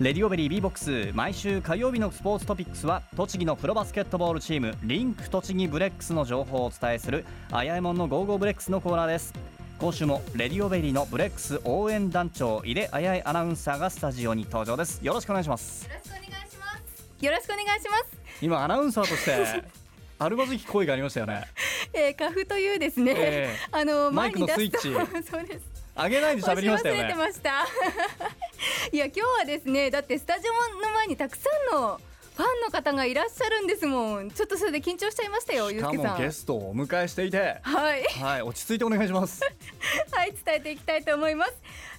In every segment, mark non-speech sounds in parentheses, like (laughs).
レディオベリー B ボックス。毎週火曜日のスポーツトピックスは栃木のプロバスケットボールチームリンク栃木ブレックスの情報をお伝えするあやえもんの Go Go BREX のコーナーです。今週もレディオベリーのブレックス応援団長井出あやえアナウンサーがスタジオに登場です。よろしくお願いします。よろしくお願いします。よろしくお願いします。今アナウンサーとしてあるまじき声がありましたよね、えー、カフというですね、えー、あのマイクのスイッチ。(laughs) そうです。上げないで喋りましたよね。忘れてましたいや今日はですねだってスタジオの前にたくさんのファンの方がいらっしゃるんですもん。ちょっとそれで緊張しちゃいましたよしかもゲストをお迎えしていて。はい。はい落ち着いてお願いします。(laughs) はい伝えていきたいと思います。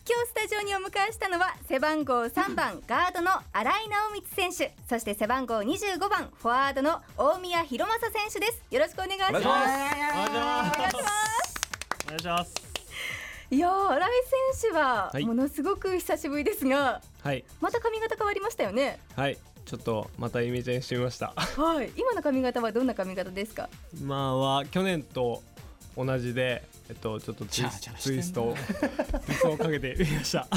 今日スタジオにお迎えしたのは背番号3番ガードの新井直光選手。そして背番号25番フォワードの大宮弘正選手です。よろしくお願いします。お願いします。お願いしますいや新井選手はものすごく久しぶりですが、はい、また髪型変わりましたよね？はい。ちょっとまたイメージしてみました。はい。今の髪型はどんな髪型ですか？今は去年と同じでえっとちょっとツイツイスト (laughs) ツイストをかけてみました。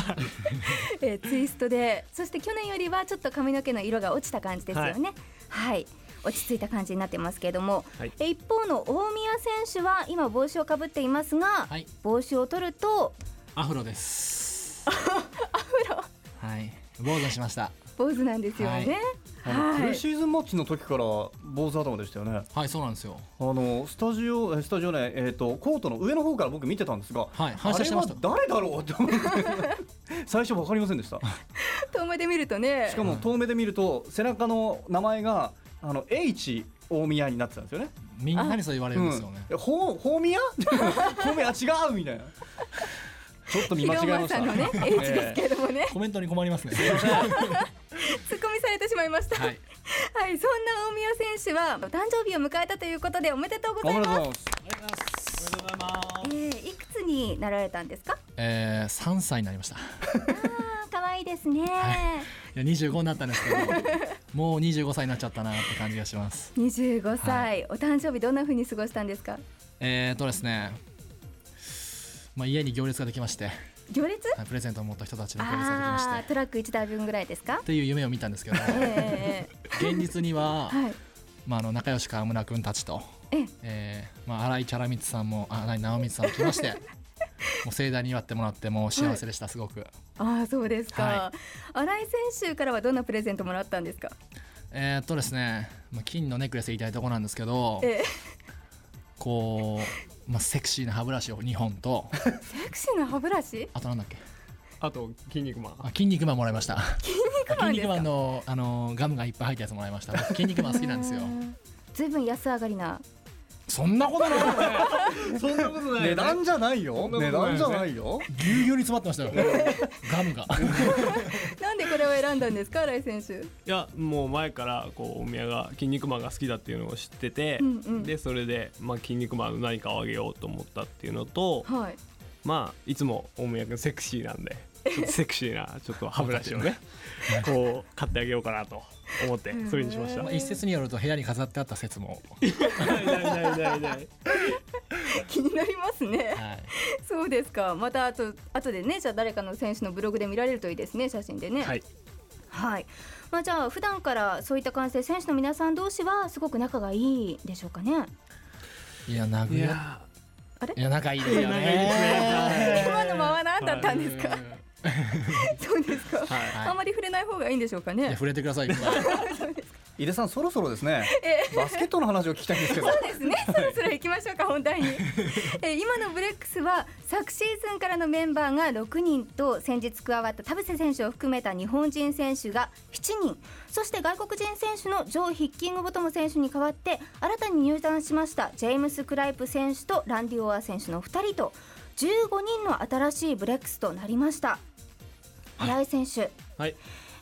(laughs) えー、ツイストでそして去年よりはちょっと髪の毛の色が落ちた感じですよね。はい、はい落ち着いた感じになってますけれども、はい、一方の大宮選手は今帽子をかぶっていますが、はい、帽子を取るとアフロです (laughs) アフロはい坊主しました坊主なんですよね、はい、プレシーズンマッチの時から坊主頭でしたよね。はい、そうなんですよ。あのスタジオスタジオね、えっ、ー、とコートの上の方から僕見てたんですが、はい、反射してました。誰だろうって思って (laughs) 最初わかりませんでした。遠目で見るとね。しかも遠目で見ると背中の名前があの H 大宮になってたんですよね。みんなにそう言われるんですよね。うん、ほ大宮？大宮？違うみたいな。(laughs) ちょっと見間違えました。のね H ですけどもね。コメントに困りますね。突っ込みされてしまいました。はい、はい、そんな大宮選手は誕生日を迎えたということでおめでとうございます。おめでとうございます。えー、いくつになられたんですか？ええー、三歳になりました。ああ、いですね。はい。いや25になったんですけど (laughs) もう25歳になっちゃったなって感じがします。25歳、はい、お誕生日どんな風に過ごしたんですか？えーとですねまあ家に行列ができまして行列？プレゼントを持った人たちの行列ができまして。トラック1台分ぐらいですか？っていう夢を見たんですけど、えー、現実には、はい、まあ、あの仲良し川村君たちとええ。ー、まあ、新井チャラミツさんも新井直光さんも来ましてもう盛大に祝ってもらってもう幸せでした、はい、すごく。ああそうですか、はい、新井選手からはどんなプレゼントもらったんですか？えー、っとですね、まあ、金のネックレス言いたいところなんですけど、えこう、まあ、セクシーな歯ブラシを2本とセクシーな歯ブラシ？あとなんだっけ？あと筋肉マン。あ筋肉マンもらいました。筋肉マン筋肉マンのあのガムがいっぱい入ったやつもらいました。筋肉マン好きなんですよ。ずいぶん安上がりなそんなことない。(laughs) そんなことない、値段じゃないよ。値段じゃないよ。ぎゅうぎゅうに詰まってましたよ。(laughs) ガムが。なんでこれを選んだんですか新井選手。いやもう前からこう大宮が筋肉マンが好きだっていうのを知ってて、うんうん、でそれでまあ筋肉マンの何かをあげようと思ったっていうのと、はい、まあいつも大宮君セクシーなんでセクシーなちょっと歯ブラシをね。こう買ってあげようかなと思ってそれにしました、まあ、一説によると部屋に飾ってあった説も。ないないないないない気になりますね、はい、そうですか。またあと後でねじゃあ誰かの選手のブログで見られるといいですね写真でね。はい、はい。まあ、じゃあ普段からそういった感じで選手の皆さん同士はすごく仲がいいでしょうかね。いや殴りあれ？いや仲いいですよね。今のまま何だったんですか？(laughs) そうですか、はい、あんまり触れない方がいいんでしょうかね。触れてください。(laughs) 井出さんそろそろですね、バスケットの話を聞きたいんですけど。そうですね。(laughs) そろそろ行きましょうか本題に。え今のブレックスは昨シーズンからのメンバーが6人と先日加わった田臥選手を含めた日本人選手が7人。そして外国人選手のジョー・ヒッキングボトム選手に代わって新たに入団しましたジェームス・クライプ選手とランディオア選手の2人と15人の新しいブレックスとなりました新井選手、はい、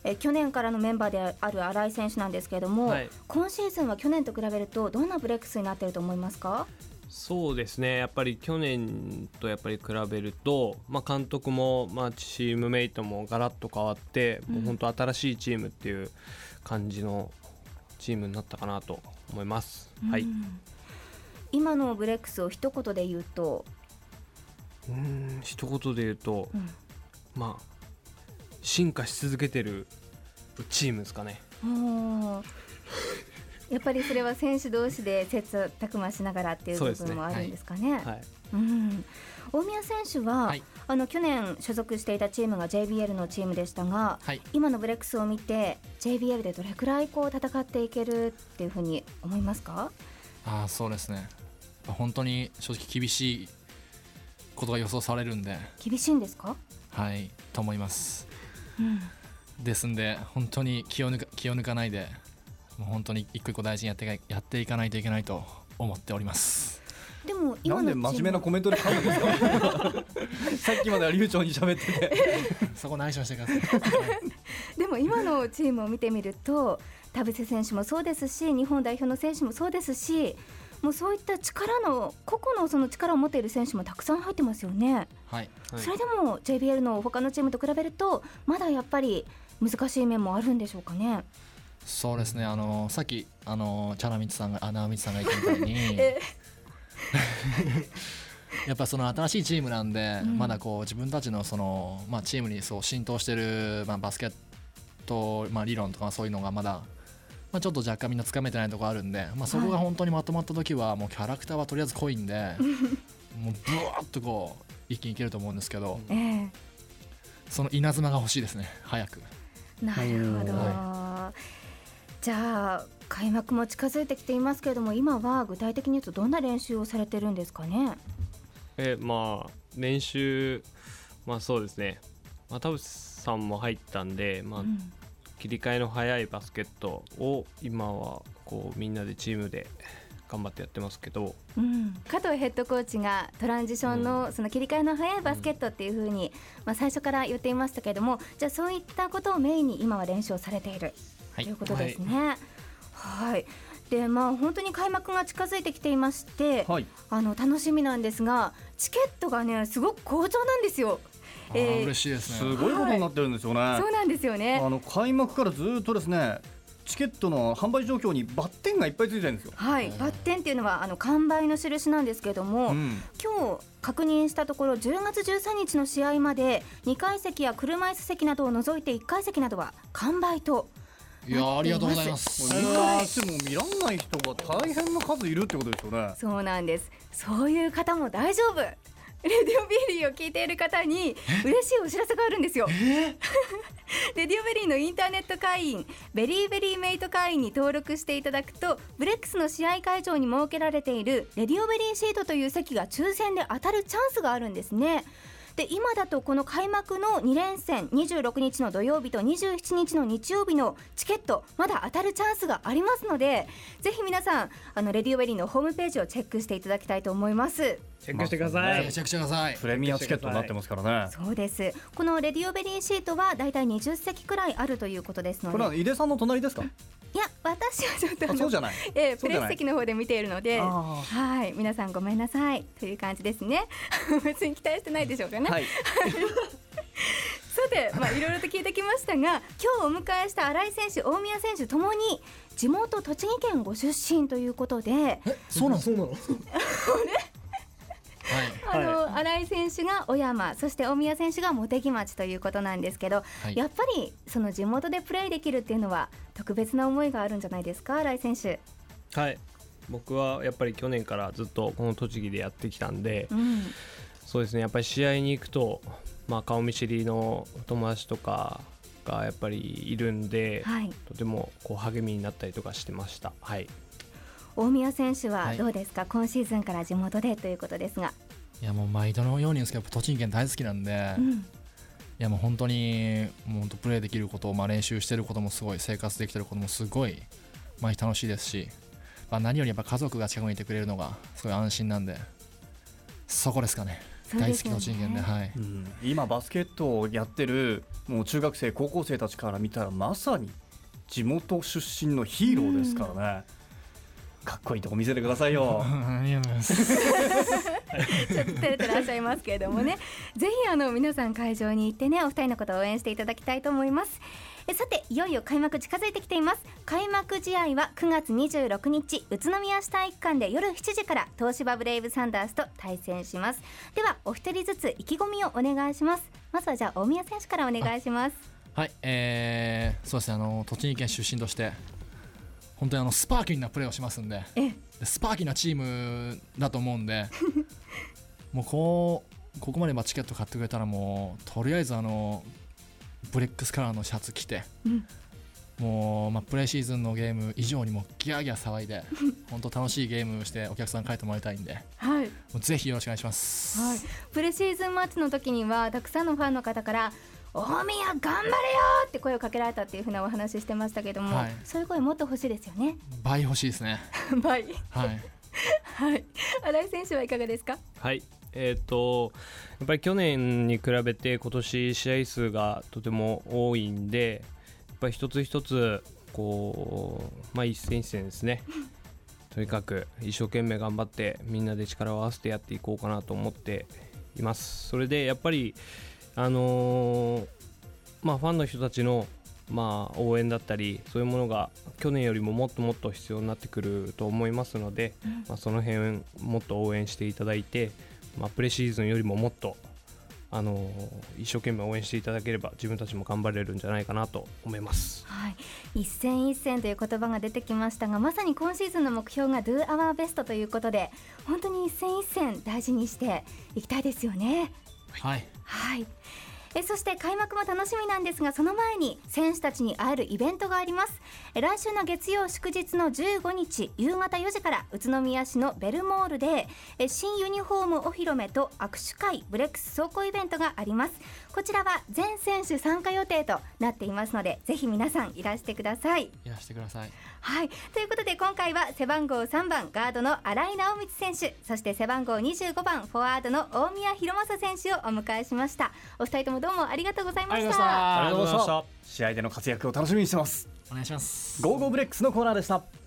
え去年からのメンバーである新井選手なんですけれども、はい、今シーズンは去年と比べるとどんなブレックスになっていると思いますか？そうですね。やっぱり去年とやっぱり比べると、まあ、監督も、まあ、チームメイトもガラッと変わって、うん、もう本当新しいチームっていう感じのチームになったかなと思います。うん、はい。今のブレックスを一言で言うと？うん一言で言うと、うん、まあ進化し続けてるチームですかね。(laughs) やっぱりそれは選手同士で切磋琢磨しながらっていう部分もあるんですかね。ね。はい、うん、大宮選手は、はい、あの去年所属していたチームが JBL のチームでしたが、はい、今のブレックスを見て JBL でどれくらいこう戦っていけるっていうふうに思いますか？あそうですね。本当に正直厳しいことが予想されるんで。厳しいんですか？はいと思います、うん、ですんで本当に気を抜か気を抜かないでもう本当に一個一個大事にやってやっていかないといけないと思っております。でも今なんで真面目なコメントで書くんですか？(laughs) さっきまでは流暢に喋ってて。そこ内緒してくださいでも今のチームを見てみると田臥選手もそうですし日本代表の選手もそうですしもうそういった力の個々のその力を持っている選手もたくさん入ってますよね。はい、それでも JBL の他のチームと比べるとまだやっぱり難しい面もあるんでしょうかね。そうですね。あのさっきあのチャラミツさんがあ直道さんが言ったみたいに (laughs) (laughs) やっぱその新しいチームなんで、うん、まだこう自分たちのその、まあ、チームにそう浸透してる、まあ、バスケット、まあ、理論とかそういうのがまだ、まあ、ちょっと若干みんなつかめてないところあるんで、まあ、そこが本当にまとまった時はもうキャラクターはとりあえず濃いんでもうブワーッとこう一気にいけると思うんですけど、えー、その稲妻が欲しいですね早く。なるほど、はい。じゃあ開幕も近づいてきていますけれども今は具体的に言うとどんな練習をされてるんですかね？えまあ練習まあそうですね、まあ、田淵さんも入ったんで、まあ、うん、切り替えの早いバスケットを今はこうみんなでチームで頑張ってやってますけど、うん、加藤ヘッドコーチがトランジションのその切り替えの早いバスケットっていうふうに、まあ、最初から言っていましたけれどもじゃあそういったことをメインに今は練習をされている。ということですね。はい、でまあ本当に開幕が近づいてきていまして、はい、あの楽しみなんですがチケットがねすごく好調なんですよ。えー、嬉しいですね。すごいことになってるんですよね。はい、そうなんですよね。あの開幕からずっとですね。チケットの販売状況にバッテンがいっぱいついてるんですよ。はい、バッテンっていうのはあの完売の印なんですけれども、うん、今日確認したところ10月13日の試合まで2階席や車椅子席などを除いて1階席などは完売といやありがとうございます。見返しても見らんない人が大変な数いるってことですよね。そうなんです。そういう方も大丈夫。レディオベリーを聞いている方に嬉しいお知らせがあるんですよ。(laughs) レディオベリーのインターネット会員ベリーベリーメイト会員に登録していただくとブレックスの試合会場に設けられているレディオベリーシートという席が抽選で当たるチャンスがあるんですね。で今だとこの開幕の2連戦26日の土曜日と27日の日曜日のチケットまだ当たるチャンスがありますのでぜひ皆さんあのレディオベリーのホームページをチェックしていただきたいと思いますチェックしてください、チェックしてください。プレミアチケットになってますからね。そうです。このレディオベリーシートはだいたい20席くらいあるということですので。これは井出さんの隣ですか？いや私はちょっとそうじゃない、えー、プレス席の方で見ているので。はい皆さんごめんなさい。という感じですね。(laughs) 別に期待してないでしょうかね、はい、(laughs) さてまあいろいろと聞いてきましたが今日お迎えした新井選手大宮選手ともに地元栃木県ご出身ということで。えそうなの？そうなのあの新井選手が小山そして大宮選手が茂木町ということなんですけど、はい、やっぱりその地元でプレーできるっていうのは特別な思いがあるんじゃないですか？新井選手。はい。僕はやっぱり去年からずっとこの栃木でやってきたんで、うん、そうですね。やっぱり試合に行くと、まあ、顔見知りの友達とかがやっぱりいるんで、はい、とてもこう励みになったりとかしてました。はい。大宮選手はどうですか、はい、今シーズンから地元でということですがいやもう毎度のようにですけど栃木県大好きなんで、うん、いやもう本当にもう本当プレーできることまあ、練習してることもすごい生活できてることもすごい毎日楽しいですし、まあ、何よりやっぱ家族が近くにいてくれるのがすごい安心なんでそこですかね。ね大好き栃木県で、はい、うん、今バスケットをやってるもう中学生高校生たちから見たらまさに地元出身のヒーローですからね。うんかっこいいとこ見せてくださいよ。(laughs) ちょっと照れてらっしゃいますけれどもね。(laughs) ぜひあの皆さん会場に行ってねお二人のことを応援していただきたいと思います。えさていよいよ開幕近づいてきています。開幕試合は9月26日宇都宮市体育館で夜7時から東芝ブレイブサンダースと対戦します。ではお一人ずつ意気込みをお願いします。まずはじゃあ大宮選手からお願いします。はいえー、そうですねあの栃木県出身として本当にあのスパーキンなプレーをしますんで。スパーキンなチームだと思うんで。(laughs) もうこうここまでチケット買ってくれたらもうとりあえずあのブレックスカラーのシャツ着て、うん、もう、まあ、プレシーズンのゲーム以上にもギャーギャー騒いで (laughs) 本当楽しいゲームしてお客さん帰ってもらいたいんで、はい、もうぜひよろしくお願いします、はい、プレシーズンマッチの時にはたくさんのファンの方から大宮頑張れよって声をかけられたっていうふうなお話してましたけども、はい、そういう声もっと欲しいですよね。倍欲しいですね。(laughs) 倍。はい。(laughs) はい。新井選手はいかがですか？はい。えーと、やっぱり去年に比べて今年試合数がとても多いんでやっぱり一つ一つこう、まあ、一戦一戦ですね。(laughs) とにかく一生懸命頑張ってみんなで力を合わせてやっていこうかなと思っています。それでやっぱりあのー、まあ、ファンの人たちの、まあ、応援だったりそういうものが去年よりももっともっと必要になってくると思いますので、うん、まあ、その辺もっと応援していただいて、まあ、プレシーズンよりももっとあのー、一生懸命応援していただければ自分たちも頑張れるんじゃないかなと思います、はい、一戦一戦という言葉が出てきましたがまさに今シーズンの目標が Do Our Best ということで本当に一戦一戦大事にしていきたいですよね。はい、はい。えそして開幕も楽しみなんですがその前に選手たちに会えるイベントがあります。来週の月曜祝日の15日夕方4時から宇都宮市のベルモールで新ユニフォームお披露目と握手会ブレックス走行イベントがあります。こちらは全選手参加予定となっていますのでぜひ皆さんいらしてください。いらしてください。はい。ということで今回は背番号3番ガードの新井直光選手そして背番号25番フォワードの大宮弘正選手をお迎えしました。お二人ともどうもありがとうございました。ありがとうございました。試合での活躍を楽しみにしてます。お願いします。 Go Go BREX のコーナーでした